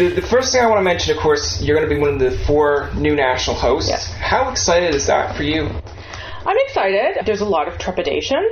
The, the first thing I want to mention, of course, you're going to be one of the four new national hosts. Yes. How excited is that for you? I'm excited. There's a lot of trepidation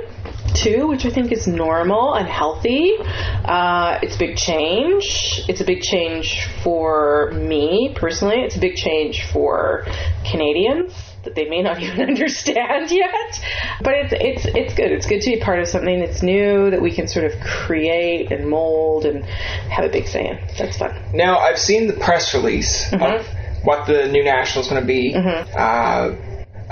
too, which I think is normal and healthy. Uh, it's a big change. It's a big change for me personally. It's a big change for Canadians that they may not even understand yet. But it's it's it's good. It's good to be part of something that's new that we can sort of create and mold and have a big say in. That's fun. Now, I've seen the press release Mm-hmm. of what the new national is going to be. Uh,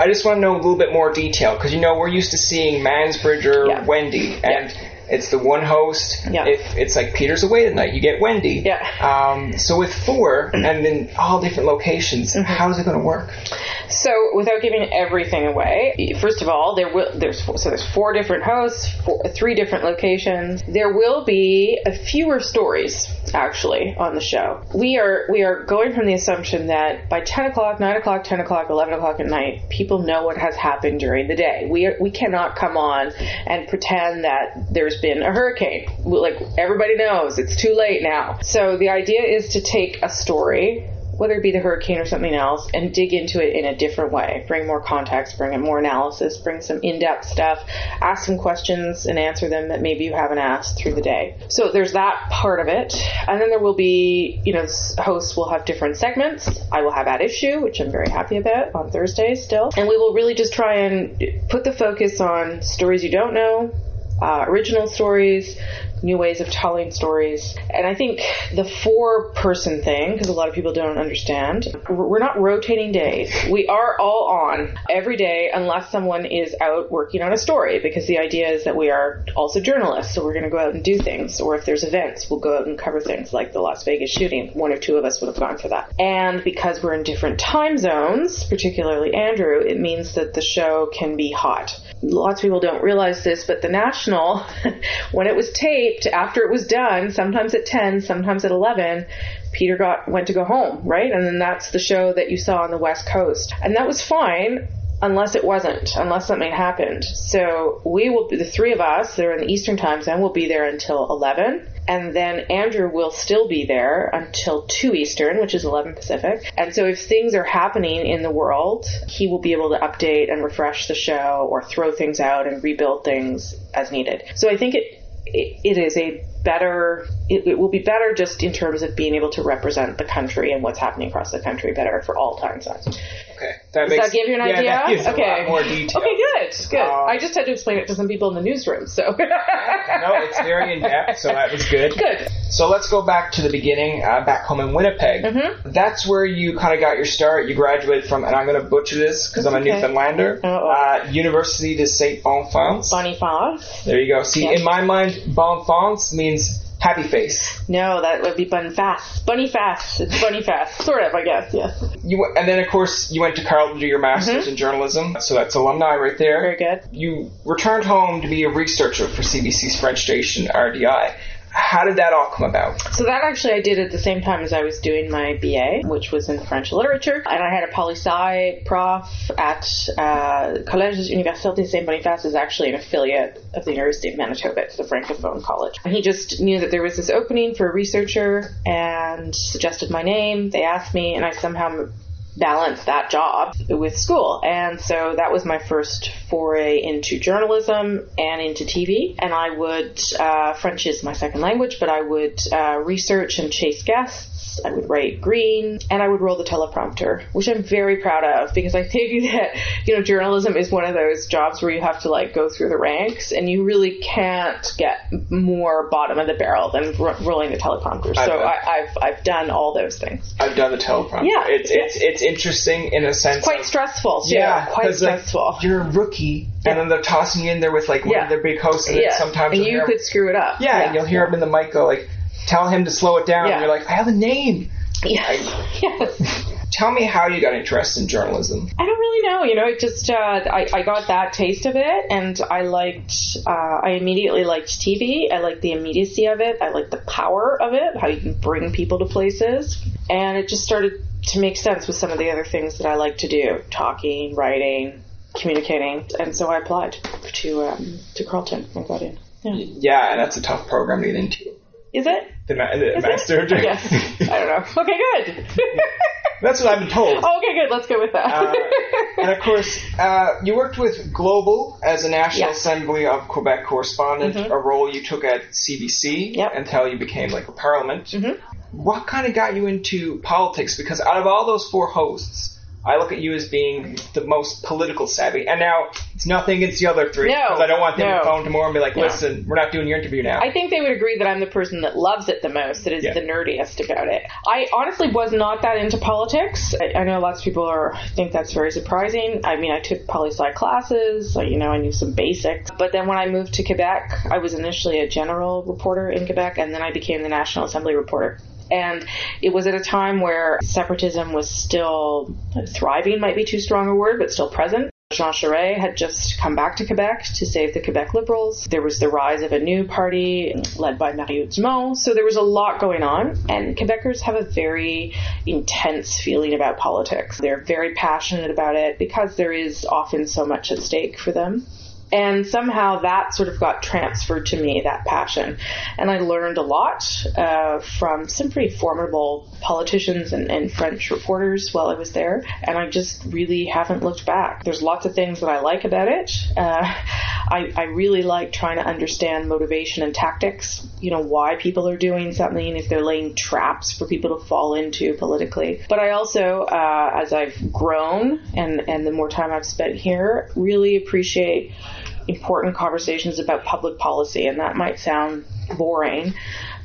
I just want to know a little bit more detail because you know we're used to seeing Mansbridge or Yeah. Wendy, and it's the one host. Yeah. If it's like Peter's away tonight, you get Wendy. Yeah. Um, so with four and in all different locations, Mm-hmm. how's it going to work? So, without giving everything away, first of all, there will there's four, so there's four different hosts, four, three different locations. There will be a fewer stories actually on the show. We are we are going from the assumption that by 10 o'clock, 9 o'clock, 10 o'clock, 11 o'clock at night, people know what has happened during the day. We are, we cannot come on and pretend that there's been a hurricane. Like everybody knows, it's too late now. So the idea is to take a story whether it be the hurricane or something else, and dig into it in a different way. Bring more context, bring in more analysis, bring some in-depth stuff, ask some questions and answer them that maybe you haven't asked through the day. So there's that part of it. And then there will be, you know, hosts will have different segments. I will have at issue, which I'm very happy about on Thursdays still. And we will really just try and put the focus on stories you don't know, uh, original stories, new ways of telling stories. And I think the four person thing, because a lot of people don't understand, we're not rotating days. We are all on every day unless someone is out working on a story, because the idea is that we are also journalists, so we're going to go out and do things. Or if there's events, we'll go out and cover things like the Las Vegas shooting. One or two of us would have gone for that. And because we're in different time zones, particularly Andrew, it means that the show can be hot lots of people don't realize this, but the National, when it was taped, after it was done, sometimes at 10, sometimes at 11, Peter got went to go home, right? And then that's the show that you saw on the West Coast. And that was fine unless it wasn't, unless something happened. So we will be, the three of us that are in the Eastern time zone will be there until 11. And then Andrew will still be there until 2 Eastern, which is 11 Pacific. And so if things are happening in the world, he will be able to update and refresh the show or throw things out and rebuild things as needed. So I think it, it, it is a better, it, it will be better just in terms of being able to represent the country and what's happening across the country better for all time zones. Okay, that Does makes that give you an yeah, idea? That gives okay. a lot more detail. Okay, good, good. Um, I just had to explain it to some people in the newsroom, so. No, it's very in depth, so that was good. Good. So let's go back to the beginning, uh, back home in Winnipeg. Mm-hmm. That's where you kind of got your start. You graduated from, and I'm going to butcher this because I'm a okay. Newfoundlander, Uh-oh. uh, University de Saint Bonfants. Boniface? There you go. See, in my mind, Bonfants means happy face. No, that would be Bun Fast. Bunny Fast. It's Bunny Fast. Sort of, I guess, yes. You and then of course you went to Carleton to do your master's in journalism. So that's alumni right there. Mm-hmm. Very good. You returned home to be a researcher for CBC's French station RDI. How did that all come about? So that actually I did at the same time as I was doing my BA, which was in French literature. And I had a poli sci prof at uh, Collège Université Saint Boniface is actually an affiliate of the University of Manitoba. It's the Francophone college. And he just knew that there was this opening for a researcher and suggested my name. They asked me, and I somehow balance that job with school. And so that was my first foray into journalism and into TV. And I would, uh, French is my second language, but I would uh, research and chase guests I would write green, and I would roll the teleprompter, which I'm very proud of because I think that you know journalism is one of those jobs where you have to like go through the ranks, and you really can't get more bottom of the barrel than r- rolling the teleprompter. So I, I've I've done all those things. I've done the teleprompter. Yeah, it's it's it's interesting in a sense. Quite of- stressful. Too. Yeah, quite 'cause, like, stressful. you're a rookie, and then they're tossing you in there with like one Yeah. of their big hosts, and yeah, sometimes and you could screw it up. yeah, and you'll hear them in the mic go like, "Tell him to slow it down." Yeah. And you're like, "I have a name." Yeah. yes. Tell me how you got interested in journalism. I don't really know. You know, it just uh, I, I got that taste of it, and I liked. Uh, I immediately liked TV. I liked the immediacy of it. I liked the power of it. How you can bring people to places, and it just started to make sense with some of the other things that I like to do: talking, writing, communicating. And so I applied to um, to Carleton and got in. Yeah. Yeah, and that's a tough program to get into. Is it? The, ma- the master. it? Yes. I don't know. Okay, good. that's what I've been told. okay, good. Let's go with that. Uh, and of course, uh, you worked with Global as a National Yeah. Assembly of Quebec correspondent, a role you took at CBC Yep. until you became like a parliament. Mhm. What kind of got you into politics? Because out of all those four hosts, I look at you as being the most political savvy. And now it's nothing against the other three. No, I don't want them no. to phone tomorrow and be like, No. listen, we're not doing your interview now. I think they would agree that I'm the person that loves it the most, that is Yeah. the nerdiest about it. I honestly was not that into politics. I, I know lots of people are think that's very surprising. I mean, I took poli sci classes, so, you know, I knew some basics. But then when I moved to Quebec, I was initially a general reporter in Quebec, and then I became the National Assembly reporter. And it was at a time where separatism was still thriving, might be too strong a word, but still present. Jean Charest had just come back to Quebec to save the Quebec Liberals. There was the rise of a new party led by Mario Dumont. So there was a lot going on. And Quebecers have a very intense feeling about politics. They're very passionate about it because there is often so much at stake for them. And somehow that sort of got transferred to me, that passion. And I learned a lot uh, from some pretty formidable politicians and, and French reporters while I was there. And I just really haven't looked back. There's lots of things that I like about it. Uh, I, I really like trying to understand motivation and tactics, you know, why people are doing something, if they're laying traps for people to fall into politically. But I also, uh, as I've grown and, and the more time I've spent here, really appreciate important conversations about public policy, and that might sound boring,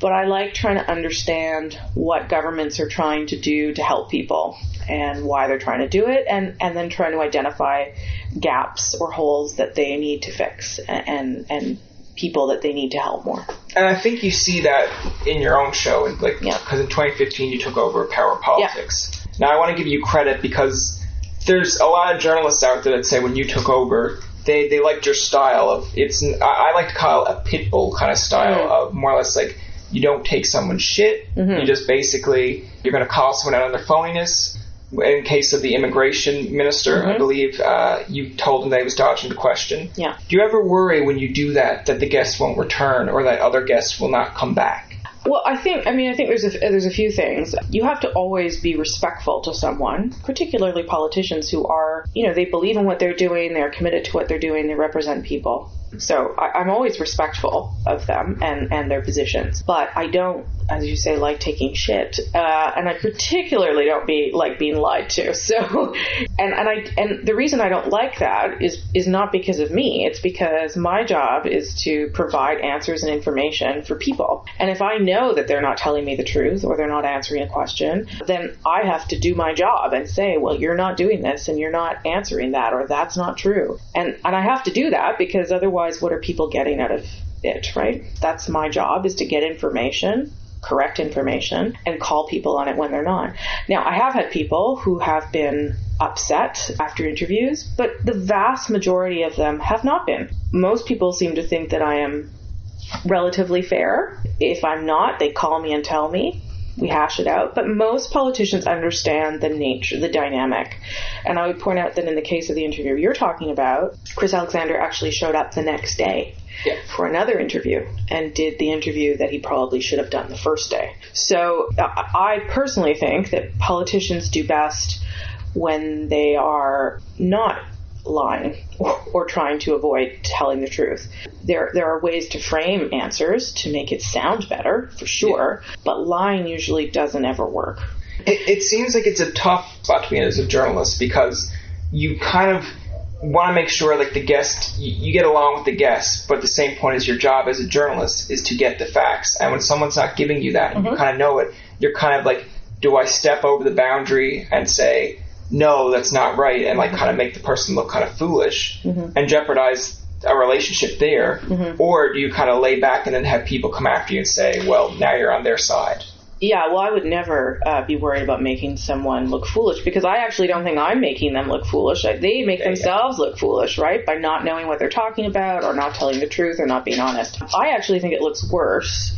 but I like trying to understand what governments are trying to do to help people and why they're trying to do it, and, and then trying to identify gaps or holes that they need to fix and, and, people that they need to help more. And I think you see that in your own show, and like Yeah. because in 2015 you took over Power Politics. Now I want to give you credit because there's a lot of journalists out there that say when you took over, they they liked your style of it's. I, I like to call it a pit bull kind of style Mm. of more or less like you don't take someone's shit. Mm-hmm. You just basically you're going to call someone out on their phoniness. In case of the immigration minister, Mm-hmm. I believe uh, you told him that he was dodging the question. Yeah. Do you ever worry when you do that that the guests won't return or that other guests will not come back? Well, I think I mean I think there's a there's a few things. You have to always be respectful to someone, particularly politicians who are you know they believe in what they're doing, they're committed to what they're doing, they represent people. So I, I'm always respectful of them and and their positions, but I don't, as you say, like taking shit, uh, and I particularly don't be like being lied to. So, and and I and the reason I don't like that is is not because of me. It's because my job is to provide answers and information for people, and if I know that they're not telling me the truth or they're not answering a question, then I have to do my job and say, well, you're not doing this and you're not answering that or that's not true. And and I have to do that because otherwise what are people getting out of it, right? That's my job is to get information correct information and call people on it when they're not. Now, I have had people who have been upset after interviews, but the vast majority of them have not been. Most people seem to think that I am relatively fair. If I'm not, they call me and tell me. We hash it out. But most politicians understand the nature, the dynamic. And I would point out that in the case of the interview you're talking about, Chris Alexander actually showed up the next day Yeah. for another interview and did the interview that he probably should have done the first day. So uh, I personally think that politicians do best when they are not lying or, or, trying to avoid telling the truth. There, there are ways to frame answers to make it sound better, for sure, yeah. but lying usually doesn't ever work. It, it seems like it's a tough spot to be in as a journalist because you kind of want to make sure like the guest you, you, get along with the guest but the same point is your job as a journalist is to get the facts and when someone's not giving you that and mm-hmm. you kind of know it you're kind of like do i step over the boundary and say no that's not right and like mm-hmm. kind of make the person look kind of foolish mm-hmm. and jeopardize a relationship there mm-hmm. or do you kind of lay back and then have people come after you and say well now you're on their side yeah, well, I would never uh, be worried about making someone look foolish because I actually don't think I'm making them look foolish. They make themselves look foolish, right, by not knowing what they're talking about or not telling the truth or not being honest. I actually think it looks worse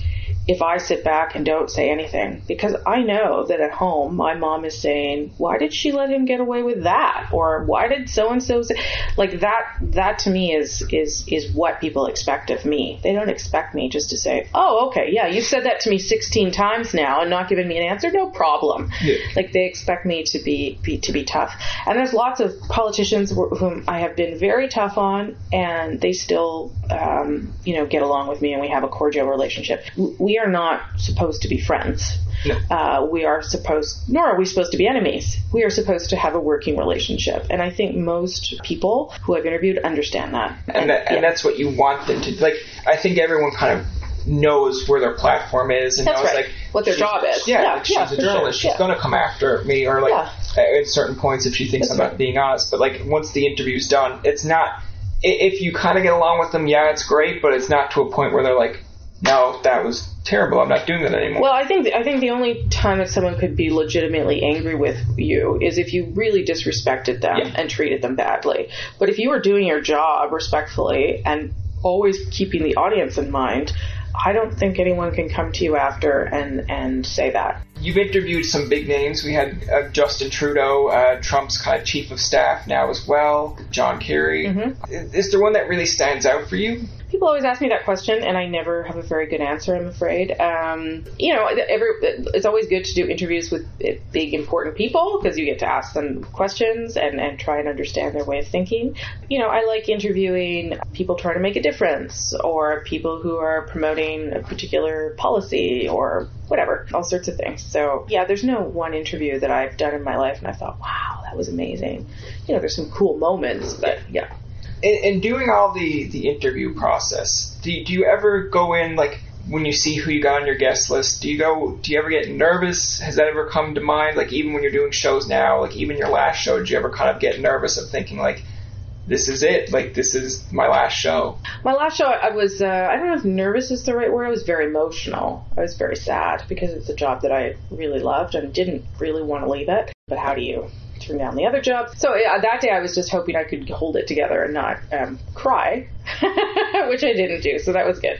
if I sit back and don't say anything because I know that at home my mom is saying, "Why did she let him get away with that?" or "Why did so and so say?" Like that that to me is is is what people expect of me. They don't expect me just to say, "Oh, okay, yeah, you said that to me 16 times now and not giving me an answer, no problem." Yeah. Like they expect me to be, be to be tough. And there's lots of politicians whom I have been very tough on and they still um, you know, get along with me and we have a cordial relationship. We we are not supposed to be friends. No. Uh, we are supposed, nor are we supposed to be enemies. We are supposed to have a working relationship. And I think most people who I've interviewed understand that. And, and, that, yeah. and that's what you want them to, like, I think everyone kind of knows where their platform is and That's knows right. like what their job is. Yeah, yeah like she's yeah, a journalist. Sure. She's yeah. going to come after me or like at certain points if she thinks That's I'm right. not being honest. But like once the interview's done, it's not. If you kind of get along with them, yeah, it's great. But it's not to a point where they're like, no, that was terrible. I'm not doing that anymore. Well, I think I think the only time that someone could be legitimately angry with you is if you really disrespected them yeah. and treated them badly. But if you were doing your job respectfully and always keeping the audience in mind, I don't think anyone can come to you after and and say that. You've interviewed some big names. We had uh, Justin Trudeau, uh, Trump's kind of chief of staff now as well, John Kerry. Mm-hmm. Is, is there one that really stands out for you? People always ask me that question, and I never have a very good answer. I'm afraid. Um, you know, every, it's always good to do interviews with big, important people because you get to ask them questions and, and try and understand their way of thinking. You know, I like interviewing people trying to make a difference, or people who are promoting a particular policy, or whatever, all sorts of things. So yeah, there's no one interview that I've done in my life, and I thought, wow, that was amazing. You know, there's some cool moments, but yeah in, in doing all the the interview process, do you, do you ever go in like when you see who you got on your guest list? Do you go? Do you ever get nervous? Has that ever come to mind? Like even when you're doing shows now, like even your last show, did you ever kind of get nervous of thinking like? This is it. Like this is my last show. My last show, I was. Uh, I don't know if nervous is the right word. I was very emotional. I was very sad because it's a job that I really loved and didn't really want to leave it. But how do you turn down the other job. So uh, that day I was just hoping I could hold it together and not um, cry, which I didn't do. So that was good.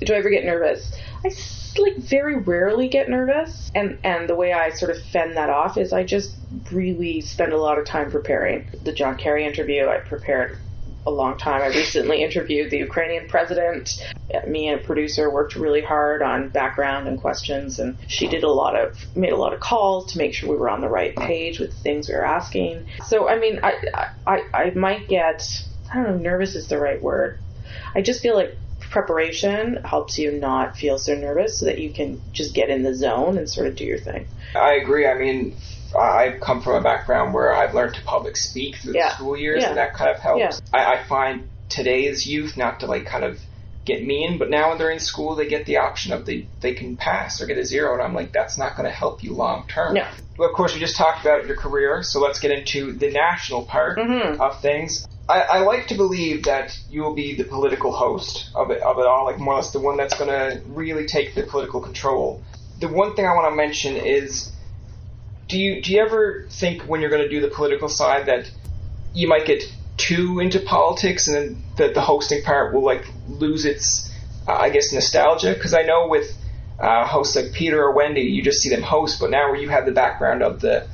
Do I ever get nervous? I like very rarely get nervous, and and the way I sort of fend that off is I just really spend a lot of time preparing. The John Kerry interview I prepared a long time. I recently interviewed the Ukrainian president. Me and a producer worked really hard on background and questions, and she did a lot of made a lot of calls to make sure we were on the right page with the things we were asking. So I mean, I I, I might get I don't know, nervous is the right word. I just feel like preparation helps you not feel so nervous so that you can just get in the zone and sort of do your thing. I agree. I mean, I come from a background where I've learned to public speak through yeah. the school years, yeah. and that kind of helps. Yeah. I, I find today's youth not to like kind of get mean, but now when they're in school, they get the option of they they can pass or get a zero, and I'm like, that's not going to help you long term. No. Well, of course, we just talked about your career, so let's get into the national part mm-hmm. of things. I, I, like to believe that you will be the political host of it of it all, like more or less the one that's going to really take the political control. The one thing I want to mention is do you do you ever think when you're going to do the political side that you might get too into politics and then that the hosting part will like lose its uh, I guess nostalgia because I know with uh, hosts like Peter or Wendy you just see them host but now where you have the background of the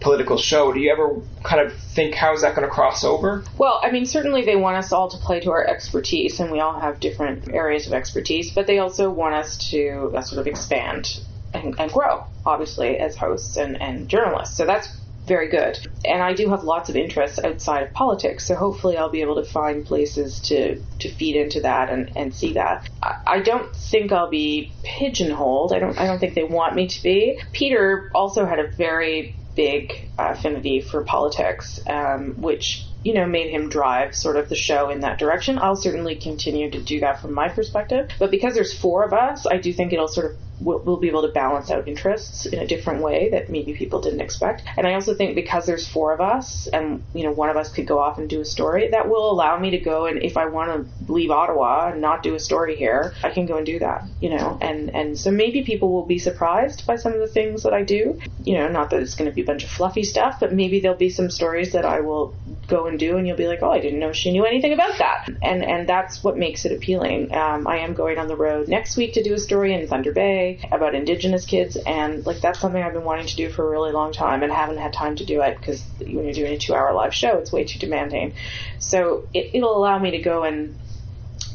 political show do you ever kind of think how is that going to cross over well i mean certainly they want us all to play to our expertise and we all have different areas of expertise but they also want us to uh, sort of expand and, and grow, obviously, as hosts and, and journalists. So that's very good. And I do have lots of interests outside of politics, so hopefully I'll be able to find places to, to feed into that and, and see that. I, I don't think I'll be pigeonholed. I don't I don't think they want me to be. Peter also had a very big affinity for politics, um, which you know made him drive sort of the show in that direction. I'll certainly continue to do that from my perspective, but because there's four of us, I do think it'll sort of we'll, be able to balance out interests in a different way that maybe people didn't expect. And I also think because there's four of us, and you know one of us could go off and do a story, that will allow me to go and if I want to leave Ottawa and not do a story here, I can go and do that. You know, and and so maybe people will be surprised by some of the things that I do. You know, not that it's going to be a bunch of fluffy stuff, but maybe there'll be some stories that I will go and do, and you'll be like, oh, I didn't know she knew anything about that. And and that's what makes it appealing. Um, I am going on the road next week to do a story in Thunder Bay about Indigenous kids, and like that's something I've been wanting to do for a really long time and haven't had time to do it because when you're doing a two-hour live show, it's way too demanding. So it, it'll allow me to go and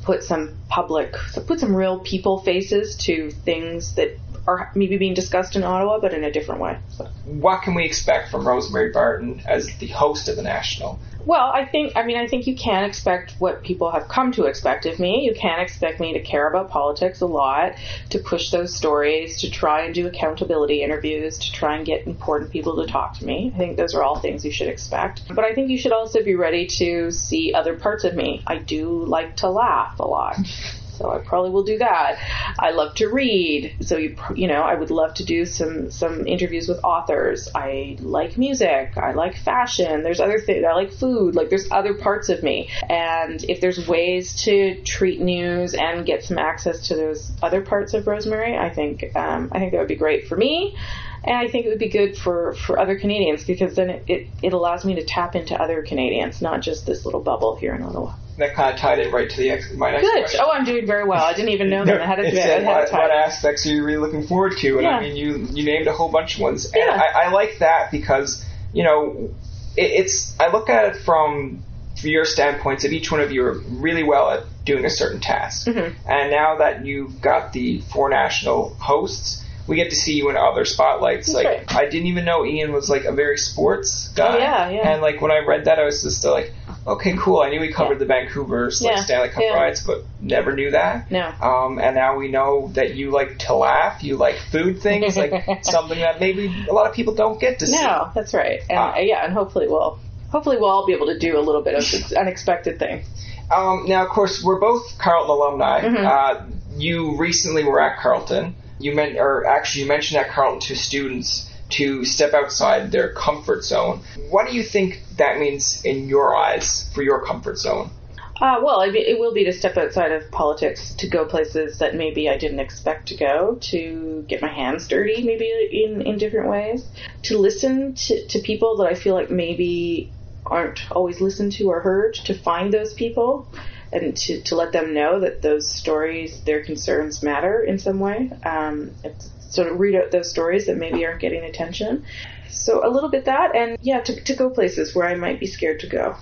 put some public, so put some real people faces to things that are maybe being discussed in Ottawa, but in a different way. So. What can we expect from Rosemary Barton as the host of the National? Well, I think, I mean, I think you can expect what people have come to expect of me. You can expect me to care about politics a lot, to push those stories, to try and do accountability interviews, to try and get important people to talk to me. I think those are all things you should expect. But I think you should also be ready to see other parts of me. I do like to laugh a lot so I probably will do that. I love to read, so you you know I would love to do some some interviews with authors. I like music. I like fashion. There's other things. I like food. Like there's other parts of me, and if there's ways to treat news and get some access to those other parts of Rosemary, I think um, I think that would be great for me and I think it would be good for, for other Canadians because then it, it, it allows me to tap into other Canadians, not just this little bubble here in Ottawa that kind of tied in right to the ex- my next Good. question. Oh, I'm doing very well. I didn't even know that. I had a, it said, what, what, aspects are you really looking forward to? And yeah. I mean, you you named a whole bunch of ones, and yeah. I, I like that because you know it, it's I look at it from your standpoints of each one of you are really well at doing a certain task, mm-hmm. and now that you've got the four national hosts we get to see you in other spotlights. That's like right. I didn't even know Ian was like a very sports guy. Oh, yeah, yeah. And like when I read that, I was just like, okay, cool. I knew he covered yeah. the Vancouver's like yeah. Stanley Cup yeah. riots, but never knew that. No. Um, and now we know that you like to laugh. You like food things, like something that maybe a lot of people don't get to see. No, that's right. And uh, yeah, and hopefully we'll hopefully we'll all be able to do a little bit of unexpected thing. Um, now, of course, we're both Carleton alumni. Mm-hmm. Uh, you recently were at Carleton you meant, or actually, you mentioned at Carleton to students to step outside their comfort zone. What do you think that means in your eyes for your comfort zone? Uh, well, it will be to step outside of politics, to go places that maybe I didn't expect to go, to get my hands dirty, maybe in, in different ways, to listen to, to people that I feel like maybe aren't always listened to or heard, to find those people and to, to let them know that those stories, their concerns matter in some way. Um, sort of read out those stories that maybe aren't getting attention. So a little bit that, and yeah, to, to go places where I might be scared to go.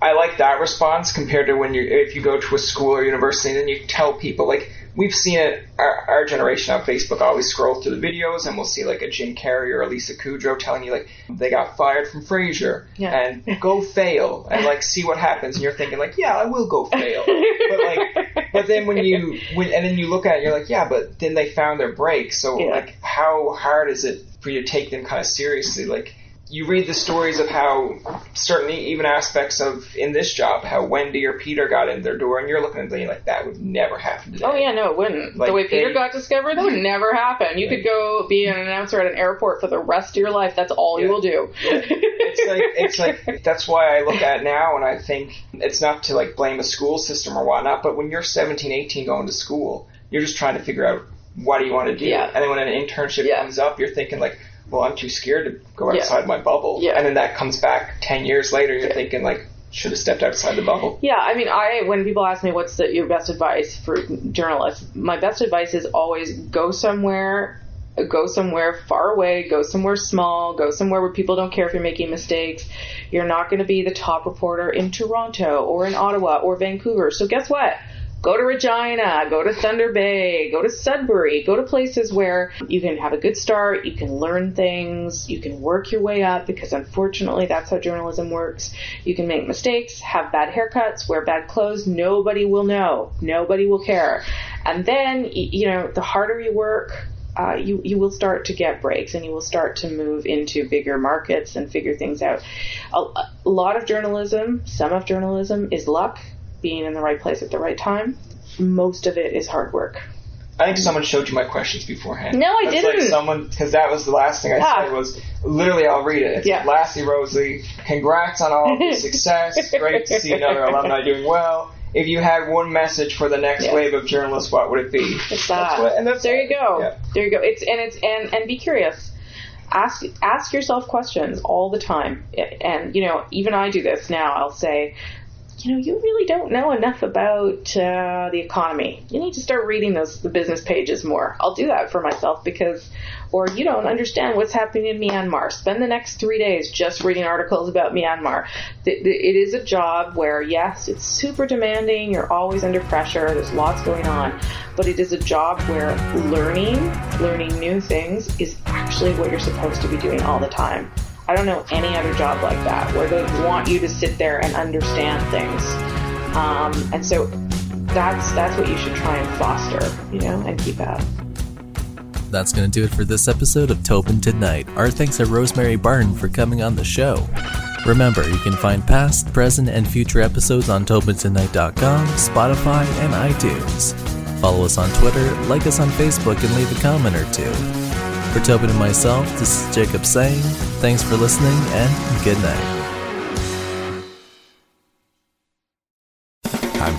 I like that response compared to when you if you go to a school or university and then you tell people like we've seen it our, our generation on Facebook always scroll through the videos and we'll see like a Jim Carrey or a Lisa Kudrow telling you like they got fired from Frasier yeah. and go fail and like see what happens and you're thinking like yeah I will go fail but like but then when you when and then you look at it you're like yeah but then they found their break so yeah. like how hard is it for you to take them kind of seriously like you read the stories of how certainly even aspects of in this job how Wendy or Peter got in their door, and you're looking at them like that would never happen today. Oh yeah, no, it wouldn't. Like the way Peter got discovered, that would never happen. You could go be an announcer at an airport for the rest of your life. That's all yeah. you will do. Yeah. It's like it's like that's why I look at now and I think it's not to like blame a school system or whatnot, but when you're 17, 18 going to school, you're just trying to figure out what do you want to do, yeah. and then when an internship yeah. comes up, you're thinking like well, I'm too scared to go outside yeah. my bubble. Yeah. And then that comes back 10 years later, you're yeah. thinking, like, should have stepped outside the bubble. Yeah, I mean, I when people ask me what's the, your best advice for journalists, my best advice is always go somewhere go somewhere far away, go somewhere small, go somewhere where people don't care if you're making mistakes. You're not going to be the top reporter in Toronto or in Ottawa or Vancouver. So guess what? Go to Regina, go to Thunder Bay, go to Sudbury, go to places where you can have a good start, you can learn things, you can work your way up because unfortunately that's how journalism works. You can make mistakes, have bad haircuts, wear bad clothes, nobody will know, nobody will care. And then, you know, the harder you work, uh, you you will start to get breaks and you will start to move into bigger markets and figure things out. A, a lot of journalism, some of journalism is luck, being in the right place at the right time. Most of it is hard work. I think someone showed you my questions beforehand. No, I That's didn't. Like someone, because that was the last thing I Ah. said was literally. I'll read it. It's Yeah. Lassie Rosalie, congrats on all of your success. Great to see another alumni doing well. If you had one message for the next Yeah. wave of journalists, what would it be? It's That's that. what- and that's there you go. Yeah. There you go. It's and it's and and be curious. Ask ask yourself questions all the time. And you know, even I do this now. I'll say, you know, you really don't know enough about uh, the economy. You need to start reading those the business pages more. I'll do that for myself because, or you don't understand what's happening in Myanmar. Spend the next three days just reading articles about Myanmar. It is a job where yes, it's super demanding. You're always under pressure. There's lots going on, but it is a job where learning, learning new things, is actually what you're supposed to be doing all the time. I don't know any other job like that where they want you to sit there and understand things. Um, and so that's that's what you should try and foster, you know, and keep at. That's going to do it for this episode of Tobin Tonight. Our thanks to Rosemary Barton for coming on the show. Remember, you can find past, present, and future episodes on TobinTonight.com, Spotify, and iTunes. Follow us on Twitter, like us on Facebook, and leave a comment or two. For Tobin and myself, this is Jacob saying thanks for listening and good night.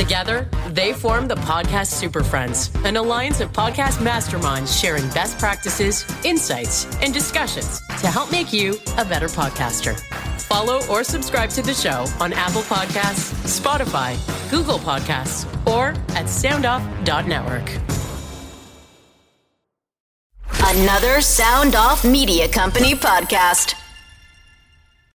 Together, they form the Podcast Super Friends, an alliance of podcast masterminds sharing best practices, insights, and discussions to help make you a better podcaster. Follow or subscribe to the show on Apple Podcasts, Spotify, Google Podcasts, or at soundoff.network. Another Sound Off Media Company podcast.